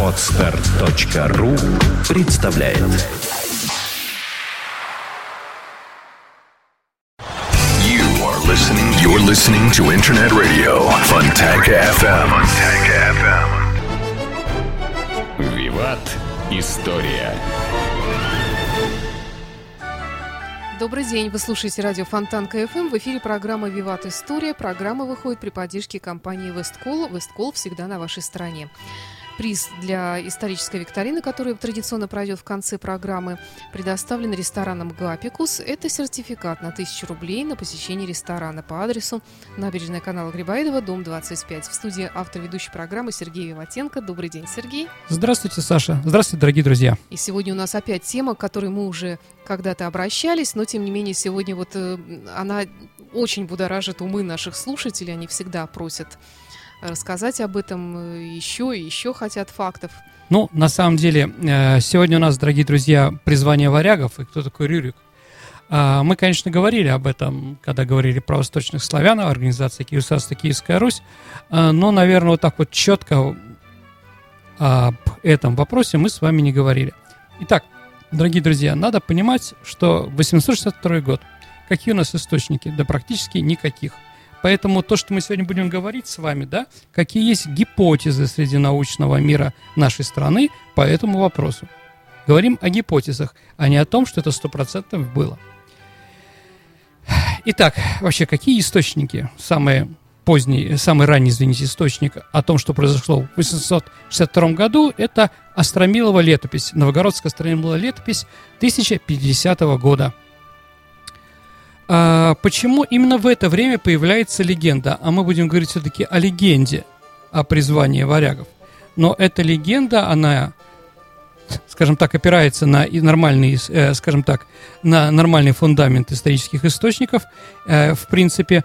Отстар.ру представляет You are listening. You're listening to Internet Radio Fontanka FM. FM. Виват. История. Добрый день, вы слушаете радио Фонтанка FM. В эфире программа «Виват История». Программа выходит при поддержке компании «Весткол». «Весткол» всегда на вашей стороне. Приз для исторической викторины, которая традиционно пройдет в конце программы, предоставлен рестораном «Гапикус». Это сертификат на 1000 рублей на посещение ресторана по адресу набережная канала Грибоедова, дом 25. В студии автор ведущей программы Сергей Виватенко. Добрый день, Сергей. Здравствуйте, Саша. Здравствуйте, дорогие друзья. И сегодня у нас опять тема, к которой мы уже когда-то обращались, но тем не менее сегодня вот э, она очень будоражит умы наших слушателей. Они всегда просят рассказать об этом э, еще и еще хотят фактов. Ну, на самом деле, э, сегодня у нас, дорогие друзья, призвание варягов. И кто такой Рюрик? А, Мы, конечно, говорили об этом, когда говорили про восточных славян, организации Киевсарства Киевская Русь, А, но, наверное, вот так вот четко об этом вопросе мы с вами не говорили. Итак, дорогие друзья, надо понимать, что 862 год. Какие у нас источники? Да практически никаких. Поэтому то, что мы сегодня будем говорить с вами, да, какие есть гипотезы среди научного мира нашей страны по этому вопросу. Говорим о гипотезах, а не о том, что это сто процентов было. Итак, вообще, какие источники самые поздний, самый ранний, извините, источник о том, что произошло в 862 году, это Остромилова летопись, Новгородская Остромилова летопись 1050 года. А, почему именно в это время появляется легенда? А мы будем говорить все-таки о легенде о призвании варягов. Но эта легенда, она, скажем так, опирается на и нормальный, э, скажем так, на нормальный фундамент исторических источников, э, в принципе.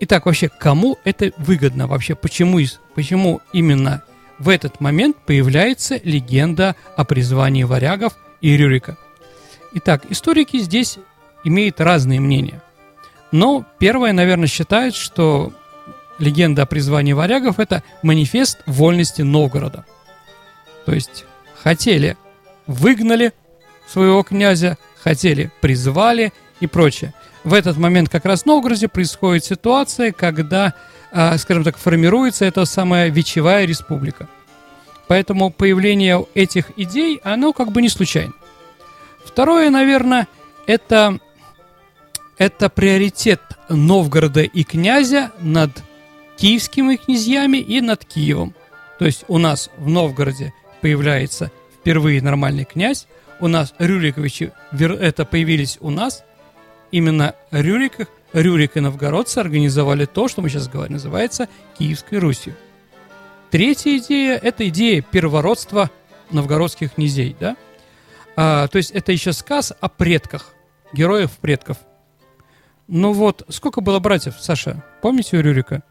Итак, вообще, кому это выгодно? Вообще, почему, почему именно в этот момент появляется легенда о призвании варягов и Рюрика? Итак, историки здесь имеют разные мнения. Но первое, наверное, считает, что легенда о призвании варягов – это манифест вольности Новгорода. То есть хотели – выгнали своего князя, хотели – призвали и прочее. В этот момент как раз в Новгороде происходит ситуация, когда, а, скажем так, формируется эта самая Вечевая республика. Поэтому появление этих идей, оно как бы не случайно. Второе, наверное, это, это приоритет Новгорода и князя над киевскими князьями и над Киевом. То есть у нас в Новгороде появляется впервые нормальный князь, у нас Рюриковичи это появились у нас, именно Рюрик, Рюрик и новгородцы организовали то, что мы сейчас говорим, называется Киевской Русью. Третья идея – это идея первородства новгородских князей, да? А, то есть это еще сказ о предках, героев предков. Ну вот, сколько было братьев, Саша? Помните у Рюрика?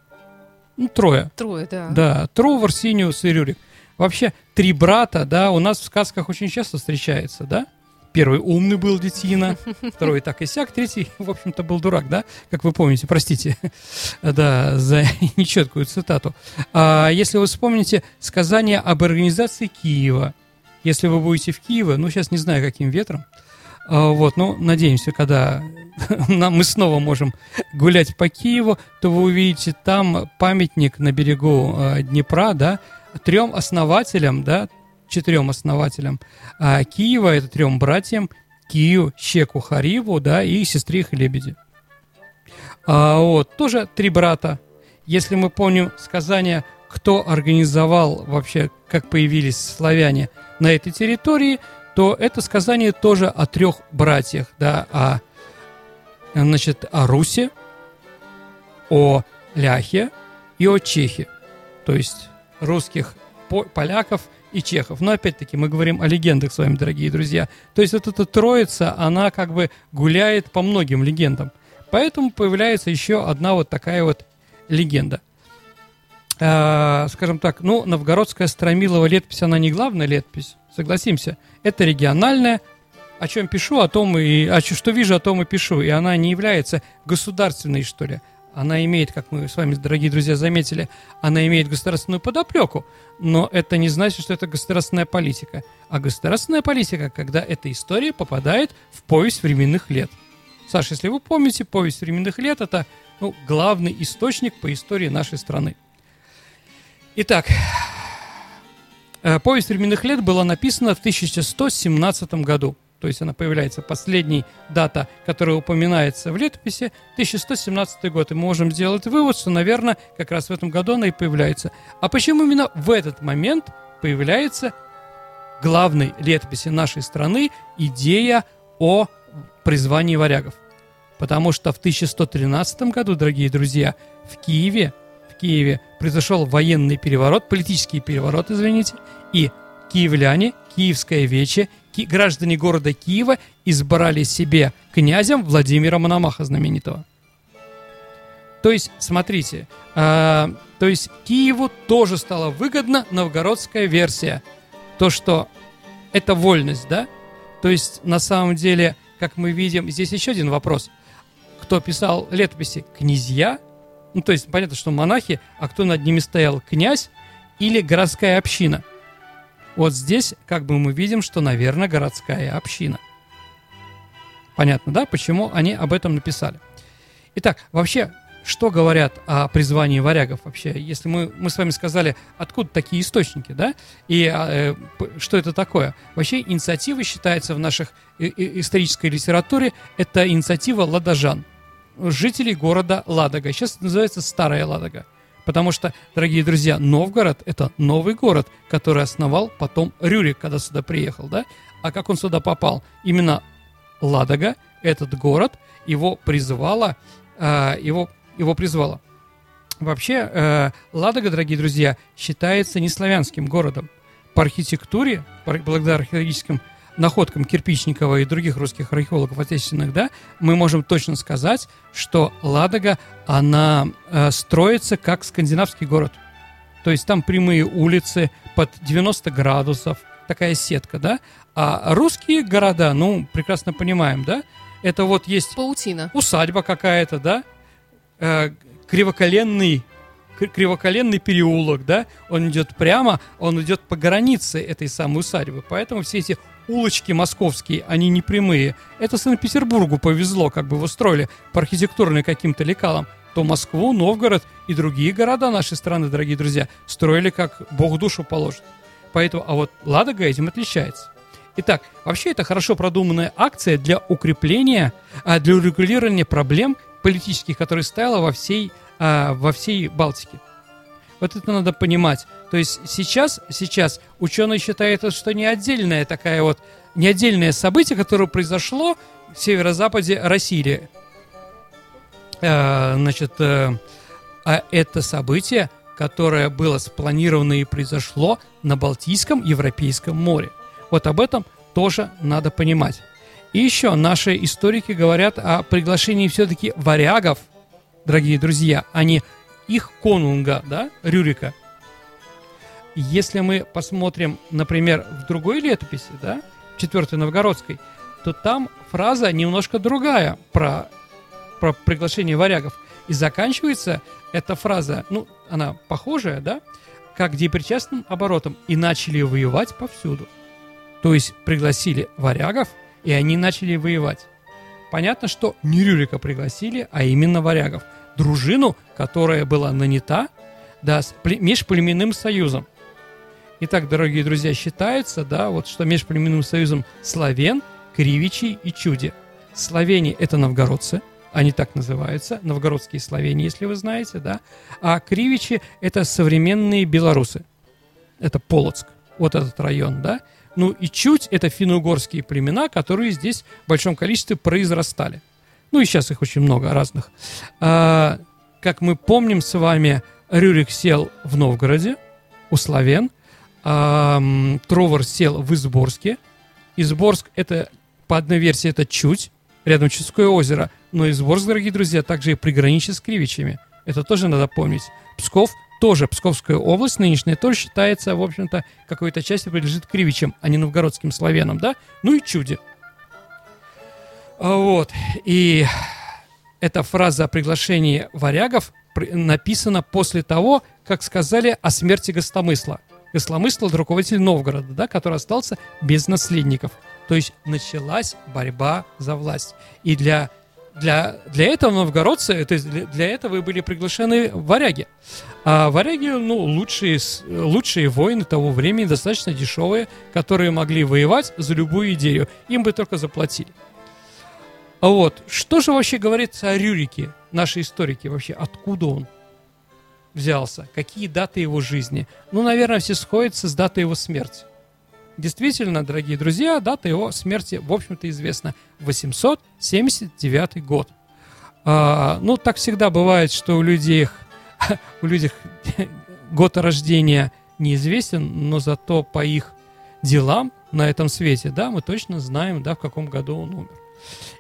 Ну, трое. Трое, да. Да, Тру, Варсиниус и Рюрик. Вообще, три брата, да, у нас в сказках очень часто встречается, да? Первый умный был детина, второй так и сяк, третий, в общем-то, был дурак, да? Как вы помните, простите, да, за нечеткую цитату. А если вы вспомните сказание об организации Киева, если вы будете в Киеве, ну, сейчас не знаю, каким ветром, вот, ну, надеемся, когда мы снова можем гулять по Киеву, то вы увидите там памятник на берегу э, Днепра, да, трем основателям, да, четырем основателям а, Киева, это трем братьям, Кию, Щеку, Хариву, да, и сестре их Лебеди. А, вот, тоже три брата. Если мы помним сказание, кто организовал вообще, как появились славяне на этой территории, то это сказание тоже о трех братьях, да, о, значит, о Русе, о Ляхе и о Чехе. То есть русских, по- поляков и чехов. Но опять-таки мы говорим о легендах с вами, дорогие друзья. То есть вот эта троица, она как бы гуляет по многим легендам. Поэтому появляется еще одна вот такая вот легенда. А, скажем так, ну, новгородская Стромилова летопись, она не главная летопись, согласимся. Это региональная, о чем пишу, о том и... О, что вижу, о том и пишу. И она не является государственной, что ли. она имеет, как мы с вами, дорогие друзья, заметили, она имеет государственную подоплеку, но это не значит, что это государственная политика. А государственная политика, когда эта история попадает в повесть временных лет. Саша, если вы помните, повесть временных лет – это ну, главный источник по истории нашей страны. Итак, э, повесть временных лет была написана в 1117 году – то есть она появляется, последняя дата, которая упоминается в летописи, 1117 год. И мы можем сделать вывод, что, наверное, как раз в этом году она и появляется. А почему именно в этот момент появляется главной летописи нашей страны идея о призвании варягов? Потому что в 1113 году, дорогие друзья, в Киеве, Киеве произошел военный переворот, политический переворот, извините, и киевляне, Киевское вече граждане города Киева избрали себе князем Владимира Мономаха знаменитого. То есть, смотрите, э, то есть Киеву тоже стала выгодна новгородская версия. То, что это вольность, да? То есть, на самом деле, как мы видим, здесь еще один вопрос. Кто писал летописи? Князья? Ну, то есть, понятно, что монахи, а кто над ними стоял? Князь или городская община – вот здесь как бы мы видим, что, наверное, городская община. Понятно, да, почему они об этом написали. Итак, вообще, что говорят о призвании варягов вообще? Если мы, мы с вами сказали, откуда такие источники, да, и э, что это такое? Вообще инициатива считается в наших исторической литературе, это инициатива ладожан, жителей города Ладога. Сейчас называется Старая Ладога. Потому что, дорогие друзья, Новгород – это новый город, который основал потом Рюрик, когда сюда приехал, да? А как он сюда попал? Именно Ладога, этот город, его призывала, э, его, его призвала. Вообще, э, Ладога, дорогие друзья, считается не славянским городом. По архитектуре, благодаря археологическим находкам Кирпичникова и других русских археологов отечественных, да, мы можем точно сказать, что Ладога, она э, строится как скандинавский город. То есть там прямые улицы под 90 градусов, такая сетка, да. А русские города, ну, прекрасно понимаем, да, это вот есть... Паутина. Усадьба какая-то, да, э, кривоколенный кривоколенный переулок, да, он идет прямо, он идет по границе этой самой усадьбы. Поэтому все эти улочки московские, они не прямые. Это Санкт-Петербургу повезло, как бы его строили по архитектурным каким-то лекалам. То Москву, Новгород и другие города нашей страны, дорогие друзья, строили как Бог душу положит. Поэтому, а вот Ладога этим отличается. Итак, вообще это хорошо продуманная акция для укрепления, а, для урегулирования проблем политических, которые стояла во всей, а, во всей Балтике. Вот это надо понимать. То есть сейчас, сейчас ученые считают, что не отдельное такая вот, не отдельное событие, которое произошло в северо-западе России. Э, значит, э, а это событие, которое было спланировано и произошло на Балтийском Европейском море. Вот об этом тоже надо понимать. И еще наши историки говорят о приглашении все-таки варягов, дорогие друзья, а не их конунга, да, Рюрика. Если мы посмотрим, например, в другой летописи, да, четвертой новгородской, то там фраза немножко другая про, про приглашение варягов. И заканчивается эта фраза, ну, она похожая, да, как депричастным оборотом. И начали воевать повсюду. То есть пригласили варягов, и они начали воевать. Понятно, что не Рюрика пригласили, а именно варягов – дружину, которая была нанята да, с межплеменным союзом. Итак, дорогие друзья, считается, да, вот что межплеменным союзом славян, кривичи и чуди. Словени – это новгородцы, они так называются, новгородские словени, если вы знаете, да. А кривичи – это современные белорусы. Это Полоцк, вот этот район, да. Ну и чуть – это финно-угорские племена, которые здесь в большом количестве произрастали. Ну и сейчас их очень много разных. А, как мы помним с вами, Рюрик сел в Новгороде у славян, а, Тровар сел в Изборске. Изборск это, по одной версии, это Чуть, рядом Чудское озеро. Но Изборск, дорогие друзья, также и приграничит с Кривичами. Это тоже надо помнить. Псков тоже, Псковская область нынешняя, тоже считается, в общем-то, какой-то частью принадлежит Кривичам, а не новгородским славянам, да? Ну и Чуди. А, вот. И эта фраза о приглашении варягов написана после того, как сказали о смерти Гостомысла. Гостомысл – это руководитель Новгорода, да, который остался без наследников. То есть началась борьба за власть. И для, для, для этого новгородцы, то есть для, для этого и были приглашены варяги. А варяги, ну, лучшие, лучшие воины того времени, достаточно дешевые, которые могли воевать за любую идею. Им бы только заплатили. А вот, что же вообще говорится о Рюрике, наши историки вообще, откуда он взялся, какие даты его жизни? Ну, наверное, все сходятся с датой его смерти. Действительно, дорогие друзья, дата его смерти, в общем-то, известна. 879 год. А, ну, так всегда бывает, что у людей, у людей год рождения неизвестен, но зато по их делам на этом свете, да, мы точно знаем, да, в каком году он умер.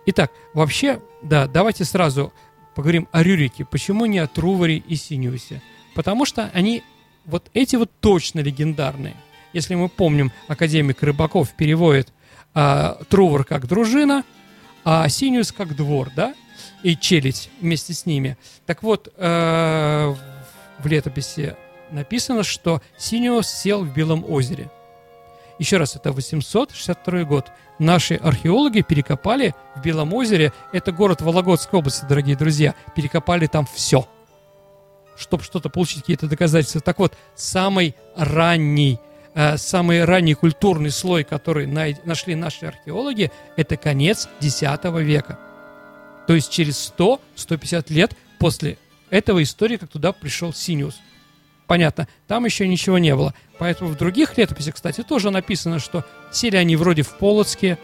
Итак, вообще, да, давайте сразу поговорим о Рюрике. Почему не о Труваре и Синиусе? Потому что они, вот эти вот точно легендарные. Если мы помним, академик Рыбаков переводит а, Трувор как дружина, а Синиус как двор, да, и челядь вместе с ними. Так вот, э, в летописи написано, что Синиус сел в Белом озере. Еще раз, это 862 год. Наши археологи перекопали в Белом озере, это город Вологодской области, дорогие друзья, перекопали там все, чтобы что-то получить, какие-то доказательства. Так вот, самый ранний, э, самый ранний культурный слой, который нашли наши археологи, это конец X века. То есть через 100-150 лет после этого истории, как туда пришел Синиус. Понятно, там еще ничего не было. Поэтому в других летописях, кстати, тоже написано, что сели они вроде в Полоцке,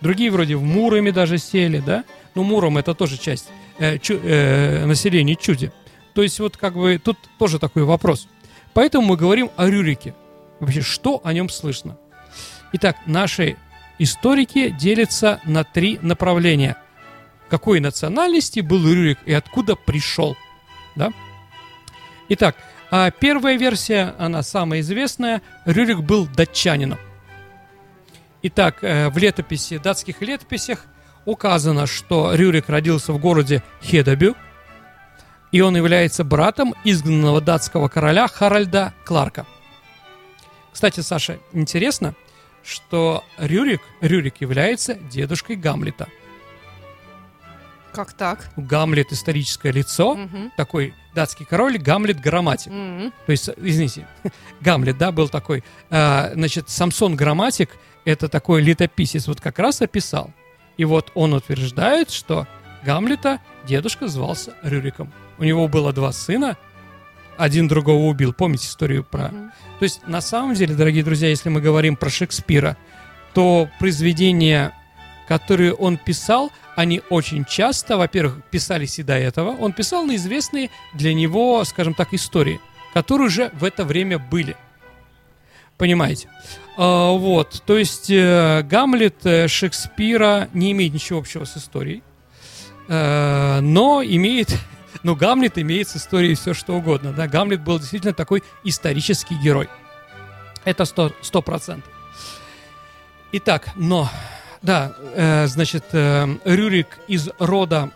другие вроде в Муроме даже сели, да? Ну, Муром это тоже часть э, чу- э, населения Чуди. То есть вот как бы тут тоже такой вопрос. Поэтому мы говорим о Рюрике. Вообще, что о нем слышно? Итак, наши историки делятся на три направления. Какой национальности был Рюрик и откуда пришел? Да? Итак, а первая версия, она самая известная. Рюрик был датчанином. Итак, э, в летописи, датских летописях указано, что Рюрик родился в городе Хедабю, и он является братом изгнанного датского короля Харальда Кларка. Кстати, Саша, интересно, что Рюрик, Рюрик является дедушкой Гамлета. Как так? Гамлет историческое лицо, Мгм. такой датский король, Гамлет грамматик. Мгм. То есть, извините, Гамлет, да, был такой. А, значит, Самсон Грамматик – это такой летописец, вот как раз описал. И вот он утверждает, что Гамлета дедушка звался Рюриком. У него было два сына, один другого убил. Помните историю про... Мгм. То есть, на самом деле, дорогие друзья, если мы говорим про Шекспира, то произведения, которые он писал, они очень часто, во-первых, писались и до этого. Он писал на известные для него, скажем так, истории, которые уже в это время были. Понимаете? А, вот, то есть э, Гамлет э, Шекспира не имеет ничего общего с историей, Э, но имеет, ну Гамлет имеет с историей все что угодно, да, Гамлет был действительно такой исторический герой. Это сто процентов. Итак, но, да, э, значит, э, Рюрик из рода,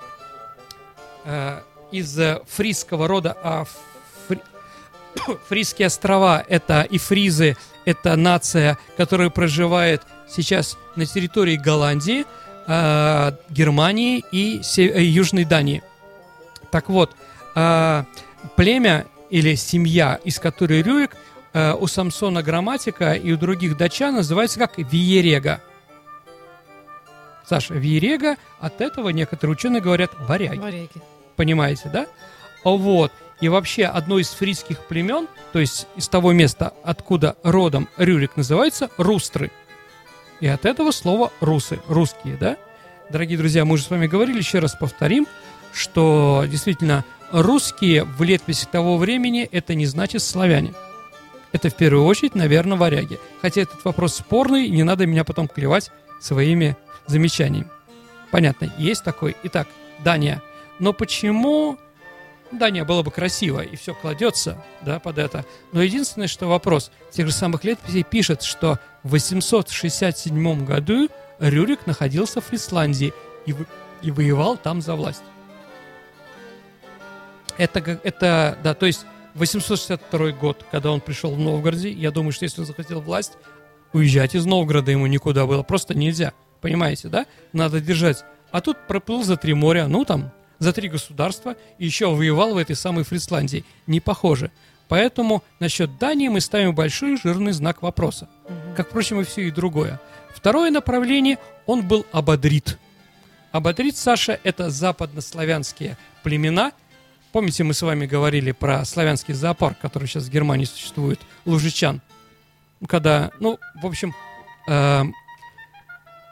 э, из э, фрисского рода, а фри- Фрисские острова это и фризы, это нация, которая проживает сейчас на территории Голландии, э, Германии и Се- э, Южной Дании. Так вот, э, племя или семья, из которой Рюрик, э, у Самсона Грамматика и у других датчан называется как Виерега. Саша, Виерега, от этого некоторые ученые говорят варяги. Варяги. Понимаете, да? Вот. И вообще одно из фрисских племен, то есть из того места, откуда родом Рюрик называется, рустры. И от этого слова русы, русские, да? Дорогие друзья, мы уже с вами говорили, еще раз повторим, что действительно русские в летописи того времени это не значит славяне. Это в первую очередь, наверное, варяги. Хотя этот вопрос спорный, не надо меня потом клевать своими замечаниями. Понятно, есть такой. Итак, Дания. Но почему Дания было бы красиво, и все кладется, да, под это. Но единственное, что вопрос, тех же самых летописей пишет, что в 867 году Рюрик находился в Исландии и, и воевал там за власть. Это, это, да, то есть 862 год, когда он пришел в Новгороде, я думаю, что если он захватил власть, уезжать из Новгорода ему никуда было просто нельзя. Понимаете, да? Надо держать. А тут проплыл за три моря, ну там, за три государства, и еще воевал в этой самой Фрисландии. Не похоже. Поэтому насчет Дании мы ставим большой жирный знак вопроса. Как, впрочем, и все и другое. Второе направление, он был абадрит. Абадрит, Саша, это западнославянские племена. Помните, мы с вами говорили про славянский зоопарк, который сейчас в Германии существует, лужичан. Когда, ну, в общем, эм,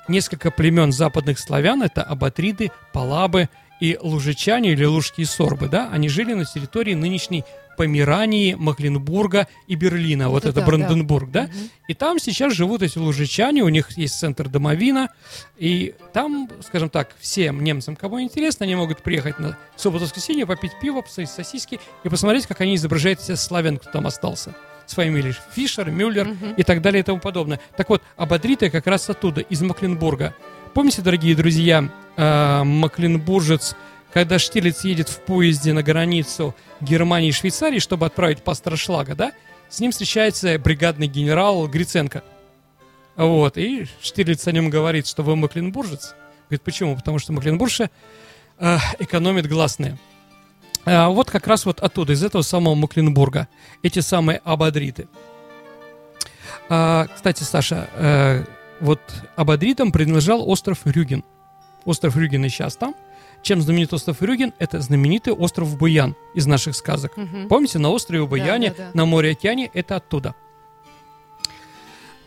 несколько племен западных славян, это абатриды, палабы и лужичане или лужские сорбы, да, они жили на территории нынешней Померании, Махленбурга и Берлина, вот Это это да, Бранденбург, да, и там сейчас живут эти лужичане, у них есть центр домовина, и там, скажем так, всем немцам, кому интересно, они могут приехать на субботу-воскресенье, попить пиво, посмотреть сосиски и посмотреть, как они изображают себя славян, кто там остался. С фамилией Фишер, Мюллер и так далее и тому подобное. Так вот, абадриты как раз оттуда, из Макленбурга. Помните, дорогие друзья, э, Макленбуржец, когда Штирлиц едет в поезде на границу Германии и Швейцарии, чтобы отправить пастора Шлага, да, с ним встречается бригадный генерал Гриценко. Вот, и Штирлиц о нем говорит, что вы Макленбуржец. Говорит, почему? Потому что Макленбуржцы э, экономит гласные. А, вот как раз вот оттуда, из этого самого Макленбурга, эти самые абадриты. А, кстати, Саша, э, вот абадритам принадлежал остров Рюген. Остров Рюген и сейчас там. Чем знаменит остров Рюген? Это знаменитый остров Буян из наших сказок. Мгм. Помните, на острове Буяне, да, да. на море-океане, это оттуда.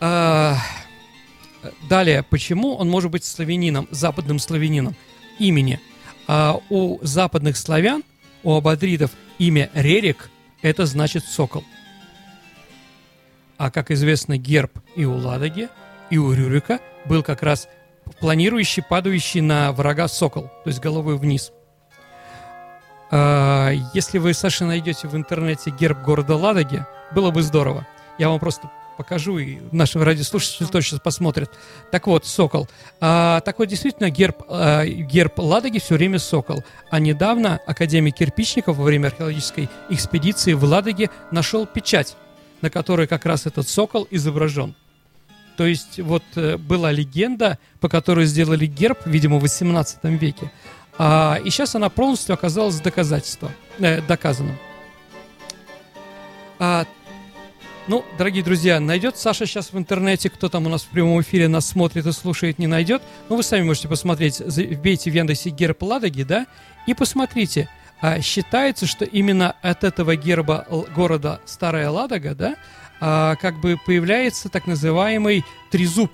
А, далее, почему он может быть славянином, западным славянином? Имени. А, у западных славян, у абадридов, имя Рерик – это значит сокол. А как известно, герб и у Ладоги, и у Рюрика был как раз планирующий, падающий на врага сокол, то есть головой вниз. А, Если вы, Саша, найдете в интернете герб города Ладоги, было бы здорово. Я вам просто покажу, и наши радиослушатели сейчас посмотрят. Так вот, сокол. А, так вот, действительно, герб, а, герб Ладоги все время сокол. А недавно академик Кирпичников во время археологической экспедиции в Ладоге нашел печать, на которой как раз этот сокол изображен. То есть вот э, была легенда, по которой сделали герб, видимо, в 18 веке. А, и сейчас она полностью оказалась доказательством, э, доказанным. А, ну, дорогие друзья, найдет Саша сейчас в интернете, кто там у нас в прямом эфире нас смотрит и слушает, не найдет. Ну, вы сами можете посмотреть, вбейте в Яндексе герб Ладоги, да, и посмотрите. А, считается, что именно от этого герба города Старая Ладога, да, а, как бы появляется так называемый трезуб.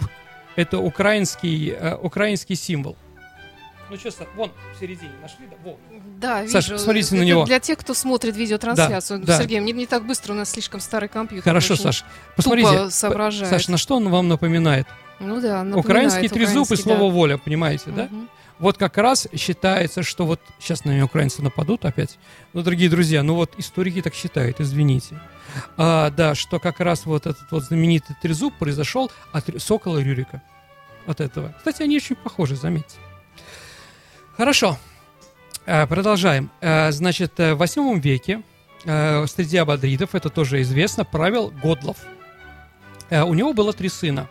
Это украинский, э, украинский символ. Ну, Саш, вон в середине нашли, да? Вон. Да, вижу. посмотрите на него. Для тех, кто смотрит видеотрансляцию. Да, да. Сергей, не, не так быстро, у нас слишком старый компьютер. Хорошо, очень Саш. Посмотрите. соображает. Саш, на что он вам напоминает? Ну да, Украинский трезуб и слово да. воля, понимаете, да? Мгм. Вот как раз считается, что вот сейчас на меня украинцы нападут опять. Ну, дорогие друзья, ну вот историки так считают, извините. А, да, что как раз вот этот вот знаменитый трезуб произошел от сокола Рюрика. От этого. Кстати, они очень похожи, заметьте. Хорошо. А, продолжаем. А, значит, э, в 8 веке э, среди абадридов, это тоже известно, правил Годлов. Э, у него было три сына.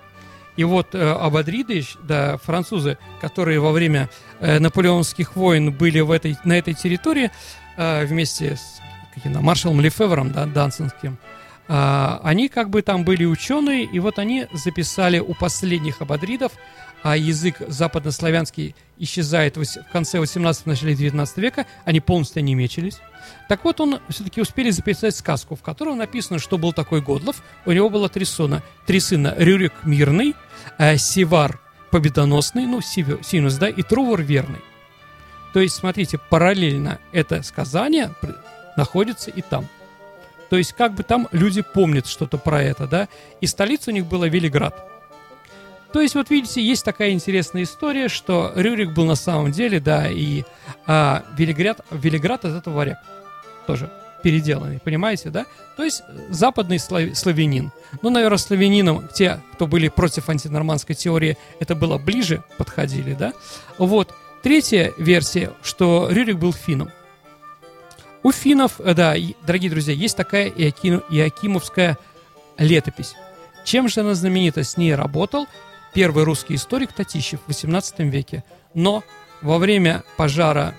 И вот э, абадриды, да, французы, которые во время э, наполеонских войн были в этой, на этой территории э, вместе с каким-то маршалом Лефевром, да, Дансенским, они как бы там были ученые, и вот они записали у последних абадридов, а язык западнославянский исчезает в конце 18 начале 19 века, они полностью онемечились. Так вот, он все-таки успели записать сказку, в которой написано, что был такой Годлов. У него было три сына. Три сына. Рюрик Мирный, э, Сивар Победоносный, ну, Синус, да, и Трувор Верный. То есть, смотрите, параллельно это сказание находится и там. То есть, как бы там люди помнят что-то про это, да. И столица у них была Велиград. То есть, вот видите, есть такая интересная история, что Рюрик был на самом деле, да, и а, Велиград, Велиград от этого варяг тоже переделанный, понимаете, да? То есть э, западный слав- славянин. Ну, наверное, славянином те, кто были против антинормандской теории, это было ближе, подходили, да? Вот. Третья версия, что Рюрик был финном. У финнов, э, да, дорогие друзья, есть такая Иоки- Иоакимовская летопись. Чем же она знаменита? С ней работал первый русский историк Татищев в XVIII веке. Но во время пожара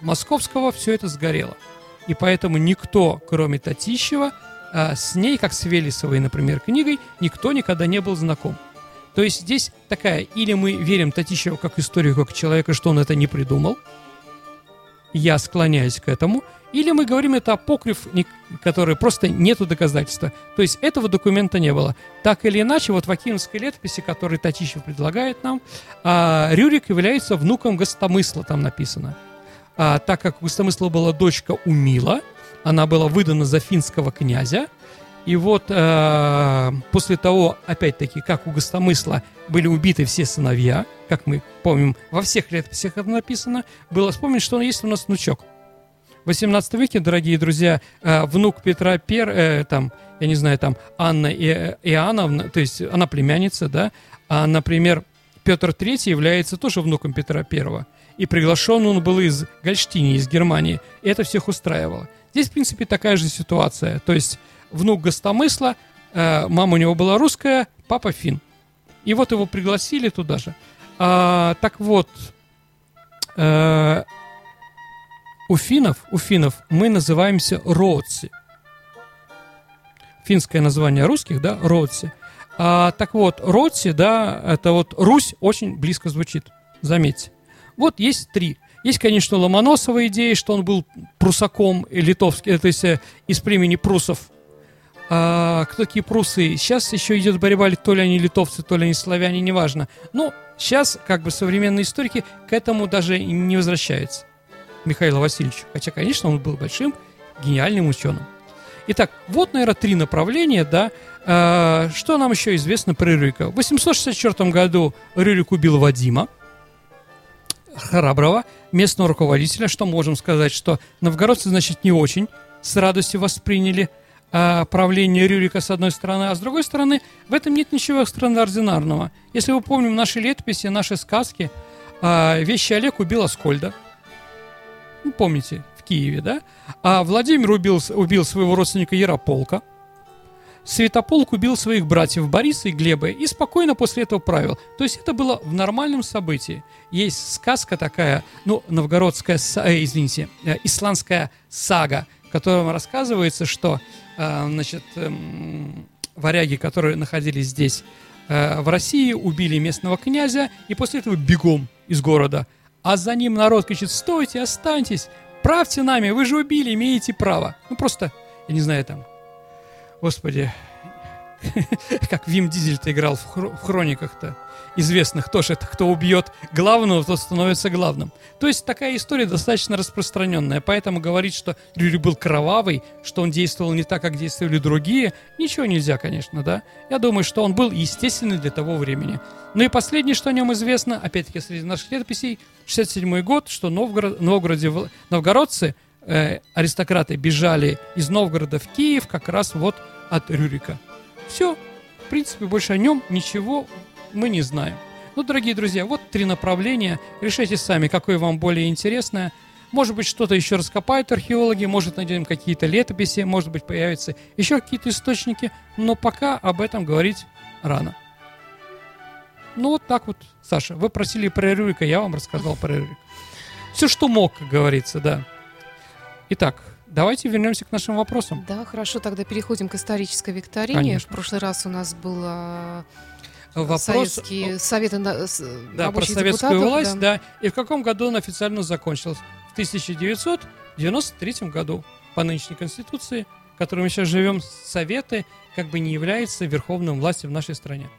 московского все это сгорело. И поэтому никто, кроме Татищева, а, с ней, как с Велесовой, например, книгой, никто никогда не был знаком. То есть здесь такая, или мы верим Татищеву как историку, как человека, что он это не придумал, я склоняюсь к этому, или мы говорим это апокриф, который просто нету доказательства. То есть этого документа не было. Так или иначе, вот в Акимовской летописи, который Татищев предлагает нам, а, Рюрик является внуком Гостомысла, там написано. А, так как у Гостомысла была дочка Умила, она была выдана за финского князя, и вот э, после того, опять-таки, как у Гостомысла были убиты все сыновья, как мы помним, во всех летописях это написано, было вспомнить, что есть у нас внучок. В 18 веке, дорогие друзья, э, внук Петра Пер, э, там, я не знаю, там, Анна и, Иоанновна, то есть она племянница, да, а, например, Петр III является тоже внуком Петра I, и приглашен он был из Гольштини, из Германии, и это всех устраивало. Здесь, в принципе, такая же ситуация, то есть внук Гостомысла, э, мама у него была русская, папа фин. И вот его пригласили туда же. А, так вот, э, у финнов, у финнов мы называемся родси. Финское название русских, да, родси. А, так вот, родси, да, это вот Русь очень близко звучит, заметьте. Вот есть три. Есть, конечно, Ломоносова идея, что он был прусаком литовский, то есть э, из племени прусов. А, кто такие прусы? Сейчас еще идет борьба, то ли они литовцы, то ли они славяне, неважно. Но сейчас, как бы, современные историки к этому даже не возвращаются. Михаила Васильевича. Хотя, конечно, он был большим, гениальным ученым. Итак, вот, наверное, три направления, да. А, что нам еще известно про Рюрика? В 864 году Рюрик убил Вадима, храброго местного руководителя. Что можем сказать, что новгородцы, значит, не очень с радостью восприняли а, правление Рюрика с одной стороны, а с другой стороны, в этом нет ничего экстраординарного. Если вы помним наши летописи, наши сказки, а, вещи Олег убил Аскольда. Ну, помните, в Киеве, да? А Владимир убил, убил своего родственника Ярополка. Святополк убил своих братьев Бориса и Глеба и спокойно после этого правил. То есть это было в нормальном событии. Есть сказка такая, ну, новгородская, э, извините, э, исландская сага, в котором рассказывается, что, э, значит, эм, варяги, которые находились здесь, э, в России, убили местного князя и после этого бегом из города. А за ним народ кричит, стойте, останьтесь, правьте нами, вы же убили, имеете право. Ну, просто, я не знаю, там, Господи, как Вим Дизель-то играл в, хро- в хрониках-то известных тоже, это кто убьет главного, тот становится главным. То есть такая история достаточно распространенная, поэтому говорить, что Рюри был кровавый, что он действовал не так, как действовали другие, ничего нельзя, конечно, да. Я думаю, что он был естественный для того времени. Ну и последнее, что о нем известно, опять-таки среди наших летописей, 67 год, что Новгород, Новгороде, новгородцы, э, аристократы, бежали из Новгорода в Киев как раз вот от Рюрика. Все. В принципе, больше о нем ничего мы не знаем. Ну, дорогие друзья, вот три направления. Решайте сами, какое вам более интересное. Может быть, что-то еще раскопают археологи, может, найдем какие-то летописи, может быть, появятся еще какие-то источники, но пока об этом говорить рано. Ну, вот так вот, Саша. Вы просили про Рюрика, я вам рассказал про Рюрика. Все, что мог, как говорится, да. Итак, давайте вернемся к нашим вопросам. Да, хорошо, тогда переходим к исторической викторине. Конечно. В прошлый раз у нас было Вопрос советские советы на- с- Да, про советскую власть, да. И в каком году он официально закончился? В 1993 году по нынешней конституции, в которой мы сейчас живем, Советы как бы не являются верховным властью в нашей стране.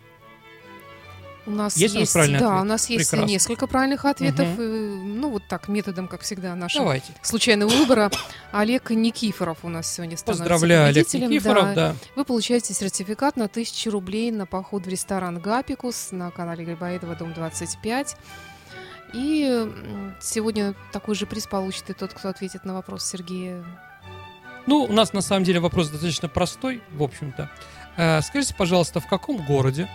У нас Есть есть, у нас да, ответ? у нас есть Прекрасно. несколько правильных ответов. Мгм. и, ну, вот так, методом, как всегда, нашего Давайте. случайного выбора. Олег Никифоров у нас сегодня становится Поздравляю, Олег. Никифоров, Да. да. Вы получаете сертификат на 1000 рублей на поход в ресторан «Гапикус» на канале Грибоедова, дом 25. И сегодня такой же приз получит и тот, кто ответит на вопрос Сергея. Ну, у нас на самом деле вопрос достаточно простой, в общем-то. Э, Скажите, пожалуйста, в каком городе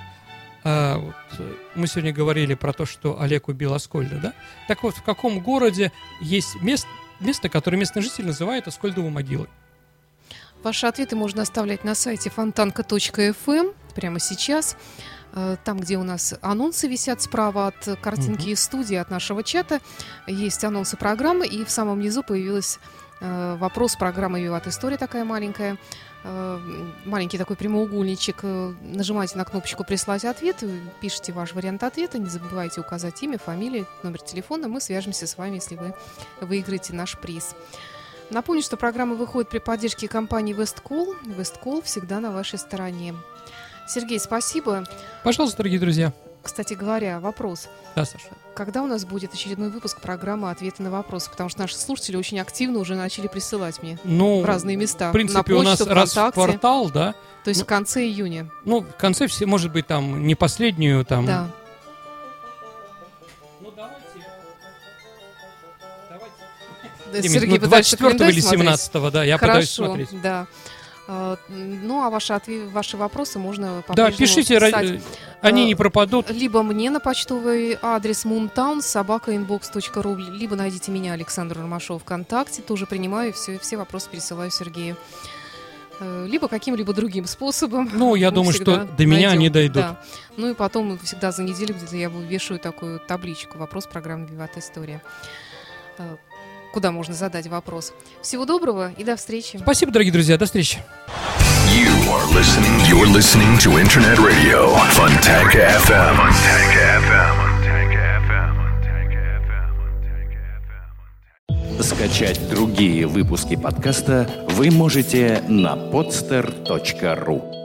э, вот, э, мы сегодня говорили про то, что Олег убил Аскольда, да? Так вот, в каком городе есть мест, место, которое местные жители называют Аскольдовой могилой. Ваши ответы можно оставлять на сайте фонтанка.фм прямо сейчас. Э, там, где у нас анонсы висят справа от картинки из студии, от нашего чата, есть анонсы программы, и в самом низу появилась вопрос программы «Виват История» такая маленькая. Э, маленький такой прямоугольничек. Нажимаете на кнопочку «Прислать ответ», пишите ваш вариант ответа, не забывайте указать имя, фамилию, номер телефона. Мы свяжемся с вами, если вы выиграете наш приз. Напомню, что программа выходит при поддержке компании Westcall. Westcall всегда на вашей стороне. Сергей, спасибо. Пожалуйста, дорогие друзья. Кстати говоря, вопрос. Да, Саша. Когда у нас будет очередной выпуск программы «Ответы на вопросы»? Потому что наши слушатели очень активно уже начали присылать мне ну, в разные места. В принципе, на почту, у нас раз в квартал, да? То есть ну, в конце июня. Ну, в конце, все, может быть, там не последнюю, там... Да. Сергей ну, 24 или 17 да, я Хорошо, пытаюсь смотреть. да. А, ну, а ваши, ваши вопросы можно Да, пишите, писать, они не пропадут. Либо мне на почтовый адрес moontown собакаinbox.ru, либо найдите меня, Александр Ромашов, ВКонтакте, тоже принимаю, все, все вопросы пересылаю Сергею. Э, либо каким-либо другим способом. Ну, я думаю, что до меня они дойдут. Да. Ну и потом всегда за неделю где-то я вешаю такую табличку «Вопрос программы «Виват История» э, куда можно задать вопрос. Всего доброго и до встречи. Спасибо, дорогие друзья. До встречи. You are listening, you're listening to Internet Radio, Fontanka FM. Fontanka FM. Скачать другие выпуски подкаста вы можете на podster.ru